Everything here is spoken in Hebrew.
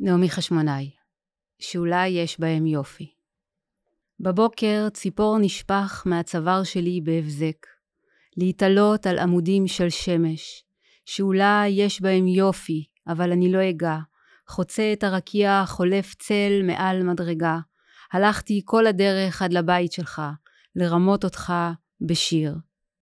נעמי חשמונאי, שאולי יש בהם יופי. בבוקר ציפור נשפך מהצוואר שלי בהבזק, להתעלות על עמודים של שמש, שאולי יש בהם יופי, אבל אני לא אגע, חוצה את הרקיע, חולף צל מעל מדרגה, הלכתי כל הדרך עד לבית שלך, לרמות אותך בשיר.